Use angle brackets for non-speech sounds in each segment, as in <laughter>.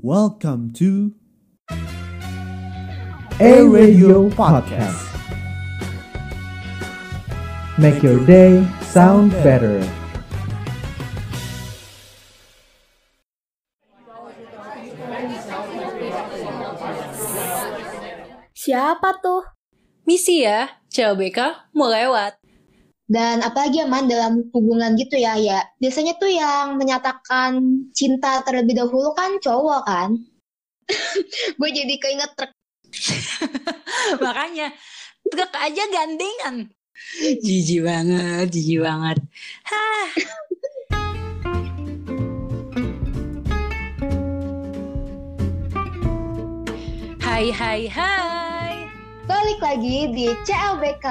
Welcome to A Radio Podcast. Make your day sound better. Siapa tuh? Misi ya, CLBK mau lewat. Dan apalagi aman dalam hubungan gitu ya, ya. Biasanya tuh yang menyatakan cinta terlebih dahulu kan cowok kan? <laughs> Gue jadi keinget truk. <laughs> Makanya, truk aja gandengan. Jijik banget, jijik banget. Hah. Hai, hai, hai. Balik lagi di CLBK,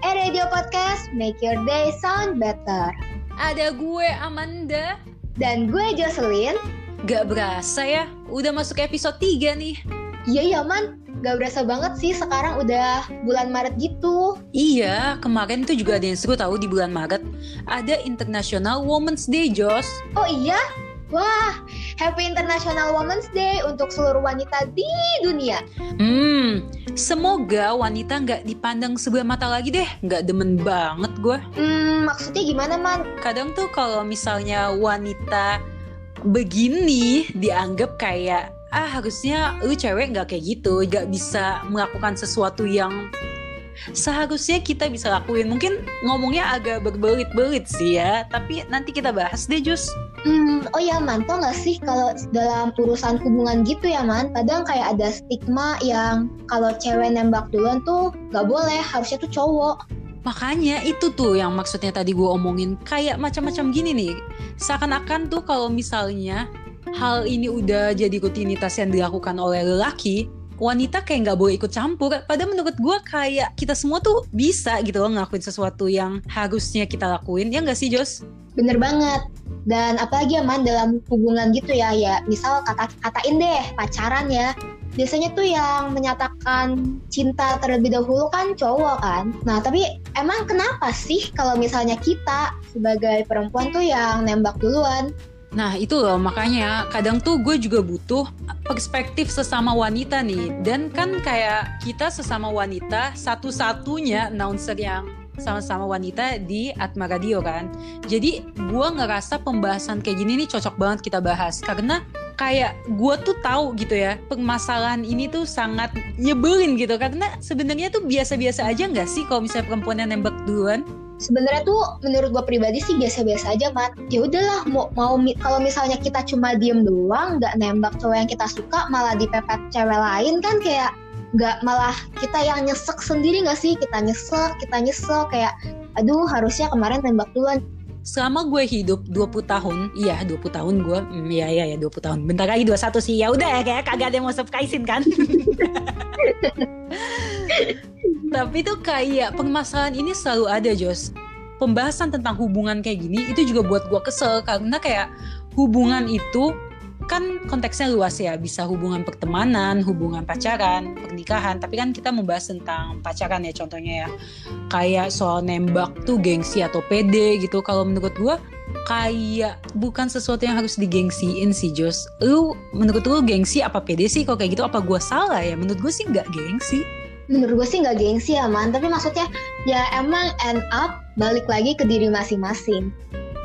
E Radio Podcast Make Your Day Sound Better. Ada gue Amanda. Dan gue Jocelyn. Gak berasa ya, udah masuk episode 3 nih. Iya ya man, gak berasa banget sih sekarang udah bulan Maret gitu. Iya, kemarin tuh juga ada yang seru tahu di bulan Maret. Ada International Women's Day, Jos. Oh iya? Wah, Happy International Women's Day untuk seluruh wanita di dunia. Hmm, semoga wanita nggak dipandang sebelah mata lagi deh. Nggak demen banget gue. Hmm, maksudnya gimana man? Kadang tuh kalau misalnya wanita begini dianggap kayak ah harusnya lu cewek nggak kayak gitu, nggak bisa melakukan sesuatu yang seharusnya kita bisa lakuin. Mungkin ngomongnya agak berbelit-belit sih ya, tapi nanti kita bahas deh Jus. Hmm, oh ya man, tau gak sih kalau dalam urusan hubungan gitu ya man, kadang kayak ada stigma yang kalau cewek nembak duluan tuh gak boleh, harusnya tuh cowok. Makanya itu tuh yang maksudnya tadi gue omongin kayak macam-macam gini nih. Seakan-akan tuh kalau misalnya hal ini udah jadi rutinitas yang dilakukan oleh lelaki, wanita kayak nggak boleh ikut campur. Padahal menurut gue kayak kita semua tuh bisa gitu loh ngelakuin sesuatu yang harusnya kita lakuin. Ya nggak sih Jos? Bener banget. Dan apalagi ya dalam hubungan gitu ya, ya misal kata katain deh pacaran ya. Biasanya tuh yang menyatakan cinta terlebih dahulu kan cowok kan. Nah tapi emang kenapa sih kalau misalnya kita sebagai perempuan tuh yang nembak duluan? Nah itu loh makanya kadang tuh gue juga butuh perspektif sesama wanita nih Dan kan kayak kita sesama wanita satu-satunya announcer yang sama-sama wanita di Atma Radio kan? Jadi gue ngerasa pembahasan kayak gini nih cocok banget kita bahas. Karena kayak gue tuh tahu gitu ya permasalahan ini tuh sangat nyebelin gitu. Karena sebenarnya tuh biasa-biasa aja nggak sih kalau misalnya perempuan yang nembak duluan? Sebenarnya tuh menurut gue pribadi sih biasa-biasa aja man ya udahlah mau mau kalau misalnya kita cuma diem doang nggak nembak cowok yang kita suka malah dipepet cewek lain kan kayak nggak malah kita yang nyesek sendiri nggak sih? Kita nyesek kita nyesek kayak aduh harusnya kemarin tembak duluan. Selama gue hidup 20 tahun iya 20 tahun gue hmm, iya iya ya 20 tahun. Bentar lagi 21 sih. Ya udah ya kayak kagak ada yang mau surprisein kan? <laughs> Tapi tuh kayak permasalahan ini selalu ada Jos. Pembahasan tentang hubungan kayak gini itu juga buat gue kesel karena kayak hubungan itu kan konteksnya luas ya. Bisa hubungan pertemanan hubungan pacaran pernikahan. Tapi kan kita membahas tentang pacaran ya contohnya ya. Kayak soal nembak tuh gengsi atau pede gitu. Kalau menurut gue kayak bukan sesuatu yang harus digengsiin sih Jos. Lu menurut lu gengsi apa pede sih? Kalau kayak gitu apa gue salah ya? Menurut gue sih nggak gengsi. Menurut gue sih nggak gengsi ya man tapi maksudnya ya emang end up balik lagi ke diri masing-masing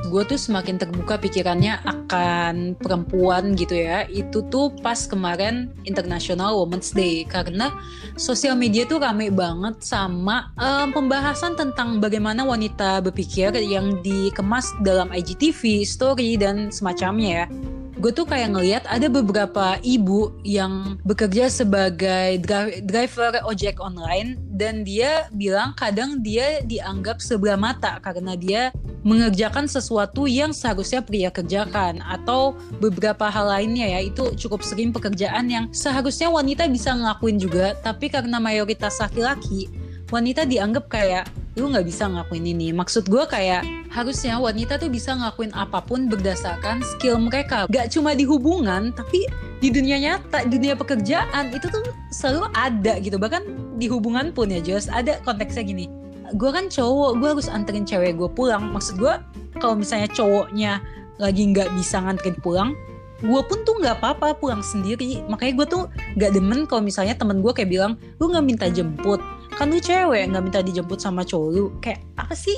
gue tuh semakin terbuka pikirannya akan perempuan gitu ya. Itu tuh pas kemarin International Women's Day. Karena sosial media tuh rame banget sama um, pembahasan tentang bagaimana wanita berpikir yang dikemas dalam IGTV, story dan semacamnya ya gue tuh kayak ngeliat ada beberapa ibu yang bekerja sebagai dri driver ojek online dan dia bilang kadang dia dianggap sebelah mata karena dia mengerjakan sesuatu yang seharusnya pria kerjakan atau beberapa hal lainnya ya. Itu cukup sering pekerjaan yang seharusnya wanita bisa ngelakuin juga tapi karena mayoritas laki-laki wanita dianggap kayak lu nggak bisa ngelakuin ini. Maksud gue kayak harusnya wanita tuh bisa ngelakuin apa pun berdasarkan skill mereka. Gak cuma di hubungan, tapi di dunia nyata, dunia pekerjaan itu tuh selalu ada gitu. Bahkan di hubungan pun ya Jos, ada konteksnya gini. Gue kan cowok, gue harus anterin cewek gue pulang. Maksud gue kalau misalnya cowoknya lagi nggak bisa nganterin pulang, gue pun tuh nggak apa-apa pulang sendiri makanya gue tuh gak demen kalau misalnya temen gue kayak bilang lu nggak minta jemput kan lu cewek nggak minta dijemput sama cowok lu. Kayak apa sih?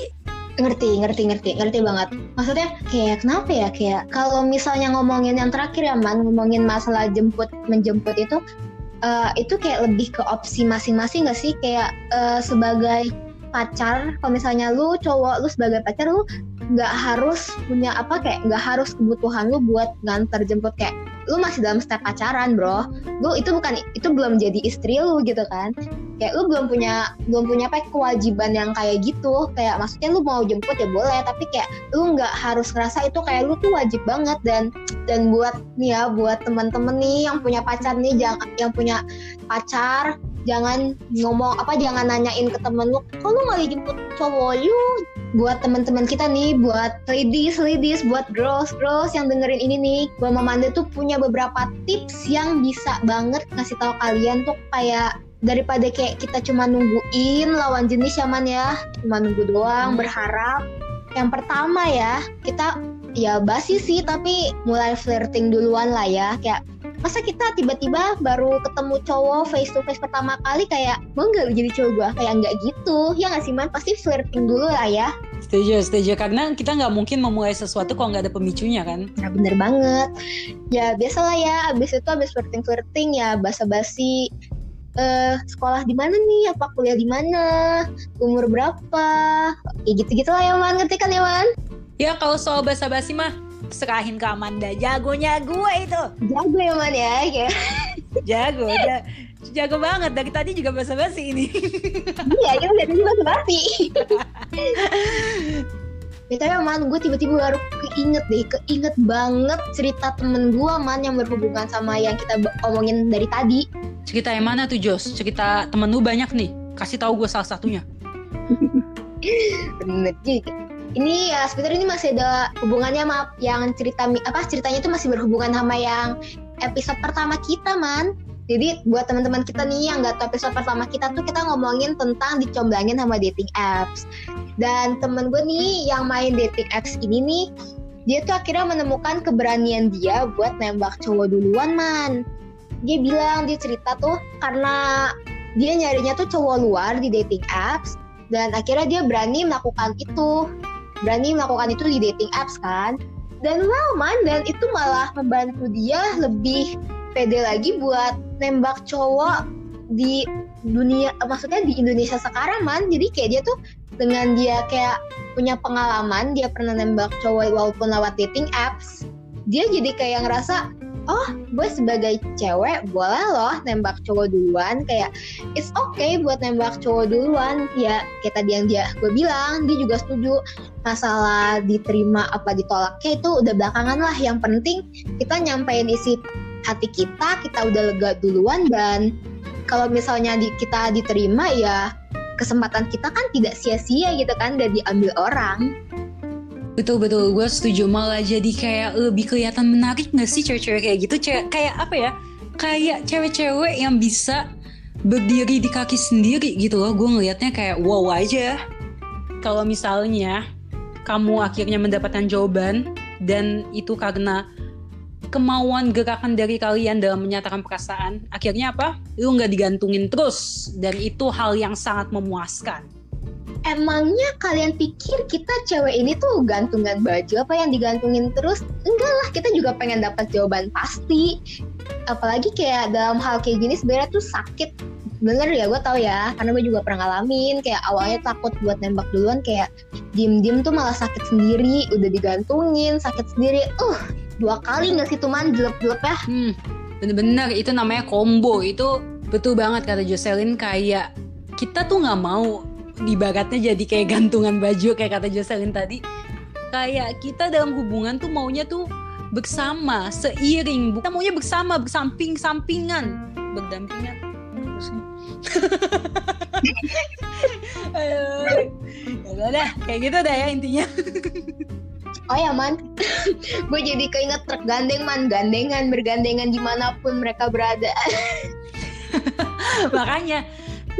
Ngerti ngerti ngerti ngerti banget. Maksudnya kayak kenapa ya? Kayak kalau misalnya ngomongin yang terakhir ya man ngomongin masalah jemput menjemput itu uh, itu kayak lebih ke opsi masing-masing gak sih? Kayak uh, sebagai pacar kalau misalnya lu cowok lu sebagai pacar lu nggak harus punya apa kayak nggak harus kebutuhan lu buat nganter jemput. Kayak lu masih dalam step pacaran bro. Lu itu bukan itu belum jadi istri lu gitu kan kayak lu belum punya belum punya apa kewajiban yang kayak gitu. Kayak maksudnya lu mau jemput ya boleh tapi kayak lu nggak harus ngerasa itu kayak lu tuh wajib banget. Dan dan buat nih ya buat temen-temen nih yang punya pacar nih yang yang punya pacar jangan ngomong apa jangan nanyain ke temen lu kok lu nggak dijemput cowok lu? Buat teman-teman kita nih buat ladies ladies buat girls girls yang dengerin ini nih gua Manda tuh punya beberapa tips yang bisa banget kasih tahu kalian tuh kayak daripada kayak kita cuma nungguin lawan jenis yaman ya. Cuma nunggu doang hmm. berharap. Yang pertama ya kita ya basi sih tapi mulai flirting duluan lah ya. Kayak masa kita tiba-tiba baru ketemu cowok face to face pertama kali kayak mau nggak jadi cowok gue kayak nggak gitu. Ya nggak sih man? Pasti flirting dulu lah ya. Setuju setuju. Karena kita nggak mungkin memulai sesuatu kalau nggak ada pemicunya kan? Nah bener banget. Ya biasalah ya. Abis itu abis flirting flirting ya basa-basi uh, sekolah di mana nih? Apa kuliah di mana? Umur berapa? Kayak gitu gitu lah ya man ngerti kan ya man ya kalau soal basa-basi mah serahin ke Amanda. Jagonya gue itu. Jago ya man ya. Kayak jago ja, jago banget. Dari tadi juga basa basi ini. Iya itu dari tadi basa basi <laughs> ya tapi man gue tiba-tiba baru keinget deh. Keinget banget cerita temen gue man yang berhubungan sama yang kita omongin dari tadi cerita yang mana tuh Jos? Cerita temen lu banyak nih. Kasih tahu gue salah satunya. Bener juga. Ini ya sebenarnya ini masih ada hubungannya maaf yang cerita apa ceritanya itu masih berhubungan sama yang episode pertama kita man. Jadi buat teman-teman kita nih yang nggak tahu episode pertama kita tuh kita ngomongin tentang dicomblangin sama dating apps. Dan temen gue nih yang main dating apps ini nih dia tuh akhirnya menemukan keberanian dia buat nembak cowok duluan man dia bilang dia cerita tuh karena dia nyarinya tuh cowok luar di dating apps dan akhirnya dia berani melakukan itu. Berani melakukan itu di dating apps kan. Dan man dan itu malah membantu dia lebih pede lagi buat nembak cowok di dunia maksudnya di Indonesia sekarang man. Jadi kayak dia tuh dengan dia kayak punya pengalaman dia pernah nembak cowok walaupun lewat dating apps dia jadi kayak ngerasa oh gue sebagai cewek boleh loh nembak cowok duluan. Kayak it's okay buat nembak cowok duluan. Ya kayak tadi yang dia gue bilang dia juga setuju. Masalah diterima apa ditolaknya itu udah belakangan lah. Yang penting kita nyampein isi hati kita kita udah lega duluan. Dan kalau misalnya di, kita diterima ya kesempatan kita kan tidak sia-sia gitu kan dan diambil orang Betul betul, gue setuju malah jadi kayak lebih kelihatan menarik gak sih cewek-cewek kayak gitu? Cewek, kayak apa ya? Kayak cewek-cewek yang bisa berdiri di kaki sendiri gitu loh. Gue ngelihatnya kayak wow aja. Kalau misalnya kamu akhirnya mendapatkan jawaban dan itu karena kemauan gerakan dari kalian dalam menyatakan perasaan, akhirnya apa? Lu nggak digantungin terus dan itu hal yang sangat memuaskan emangnya kalian pikir kita cewek ini tuh gantungan baju apa yang digantungin terus? Enggak lah, kita juga pengen dapat jawaban pasti. Apalagi kayak dalam hal kayak gini sebenarnya tuh sakit. Bener ya, gue tau ya, karena gue juga pernah ngalamin. Kayak awalnya takut buat nembak duluan, kayak diem-diem tuh malah sakit sendiri. Udah digantungin, sakit sendiri. Uh, dua kali gak sih teman jelek-jelek ya? Hmm, bener-bener itu namanya combo. Itu betul banget kata Jocelyn kayak kita tuh nggak mau di baratnya jadi kayak gantungan baju kayak kata Jocelyn tadi. Kayak kita dalam hubungan tuh maunya tuh bersama seiring. Kita maunya bersama bersamping sampingan. Berdampingan. Ya <laughs> udah kayak gitu dah ya intinya. Oh ya man, gue jadi keinget truk gandeng man, gandengan bergandengan di mana pun mereka berada. <laughs> Makanya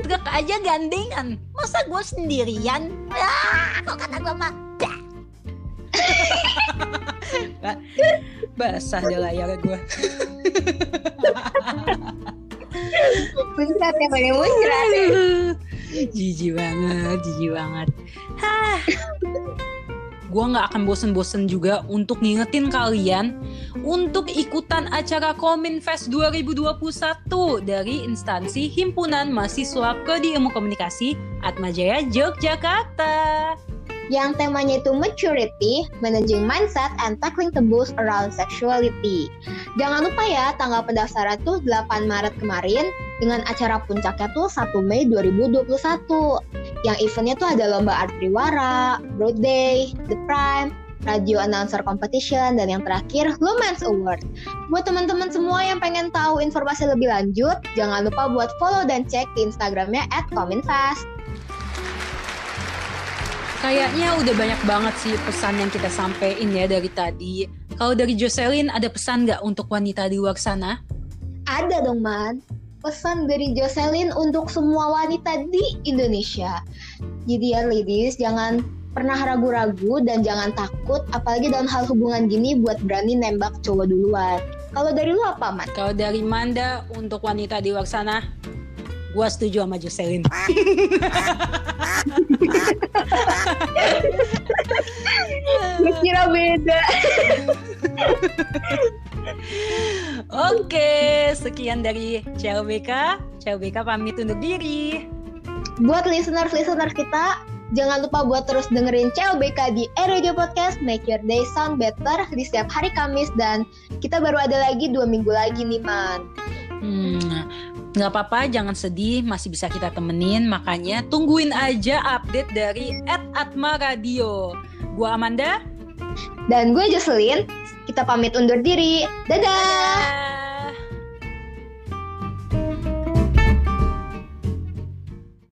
truk aja gandengan masa gue sendirian ah kok kata gue mah <laughs> Basah deh layar gue. Muncrat ya pakai muncrat. Jijik banget, jijik banget. <laughs> Gue nggak akan bosen-bosen juga untuk ngingetin kalian untuk ikutan acara Kominfest 2021 dari instansi Himpunan Mahasiswa Prodi Ilmu Komunikasi Atmajaya Yogyakarta. Yang temanya itu maturity, managing mindset, and tackling taboos around sexuality. Jangan lupa ya, tanggal pendaftaran tuh 8 Maret kemarin dengan acara puncaknya tuh 1 Mei 2021. Yang eventnya tuh ada lomba art priwara, Broad Day, The Prime, Radio Announcer Competition, dan yang terakhir Lumens Award. Buat teman-teman semua yang pengen tahu informasi lebih lanjut, jangan lupa buat follow dan cek di Instagramnya at Kominfast. Kayaknya udah banyak banget sih pesan yang kita sampein ya dari tadi. Kalau dari Jocelyn ada pesan nggak untuk wanita di luar sana? Ada dong, Man. Pesan dari Jocelyn untuk semua wanita di Indonesia. Jadi ya ladies, jangan pernah ragu-ragu dan jangan takut apalagi dalam hal hubungan gini buat berani nembak cowok duluan. Kalau dari lu apa, Man? Kalau dari Manda untuk wanita di luar sana, gua setuju sama Jocelyn. <laughs> Gue kira beda. <laughs> Oke, sekian dari CLBK. CLBK pamit undur diri. Buat listener-listener kita, jangan lupa buat terus dengerin CLBK di Radio Podcast Make Your Day Sound Better di setiap hari Kamis dan kita baru ada lagi dua minggu lagi nih, Man. Hmm, nggak apa-apa, jangan sedih, masih bisa kita temenin. Makanya tungguin aja update dari Atma Radio. Gua Amanda. Dan gue Jocelyn, kita pamit undur diri. Dadah! Dadah.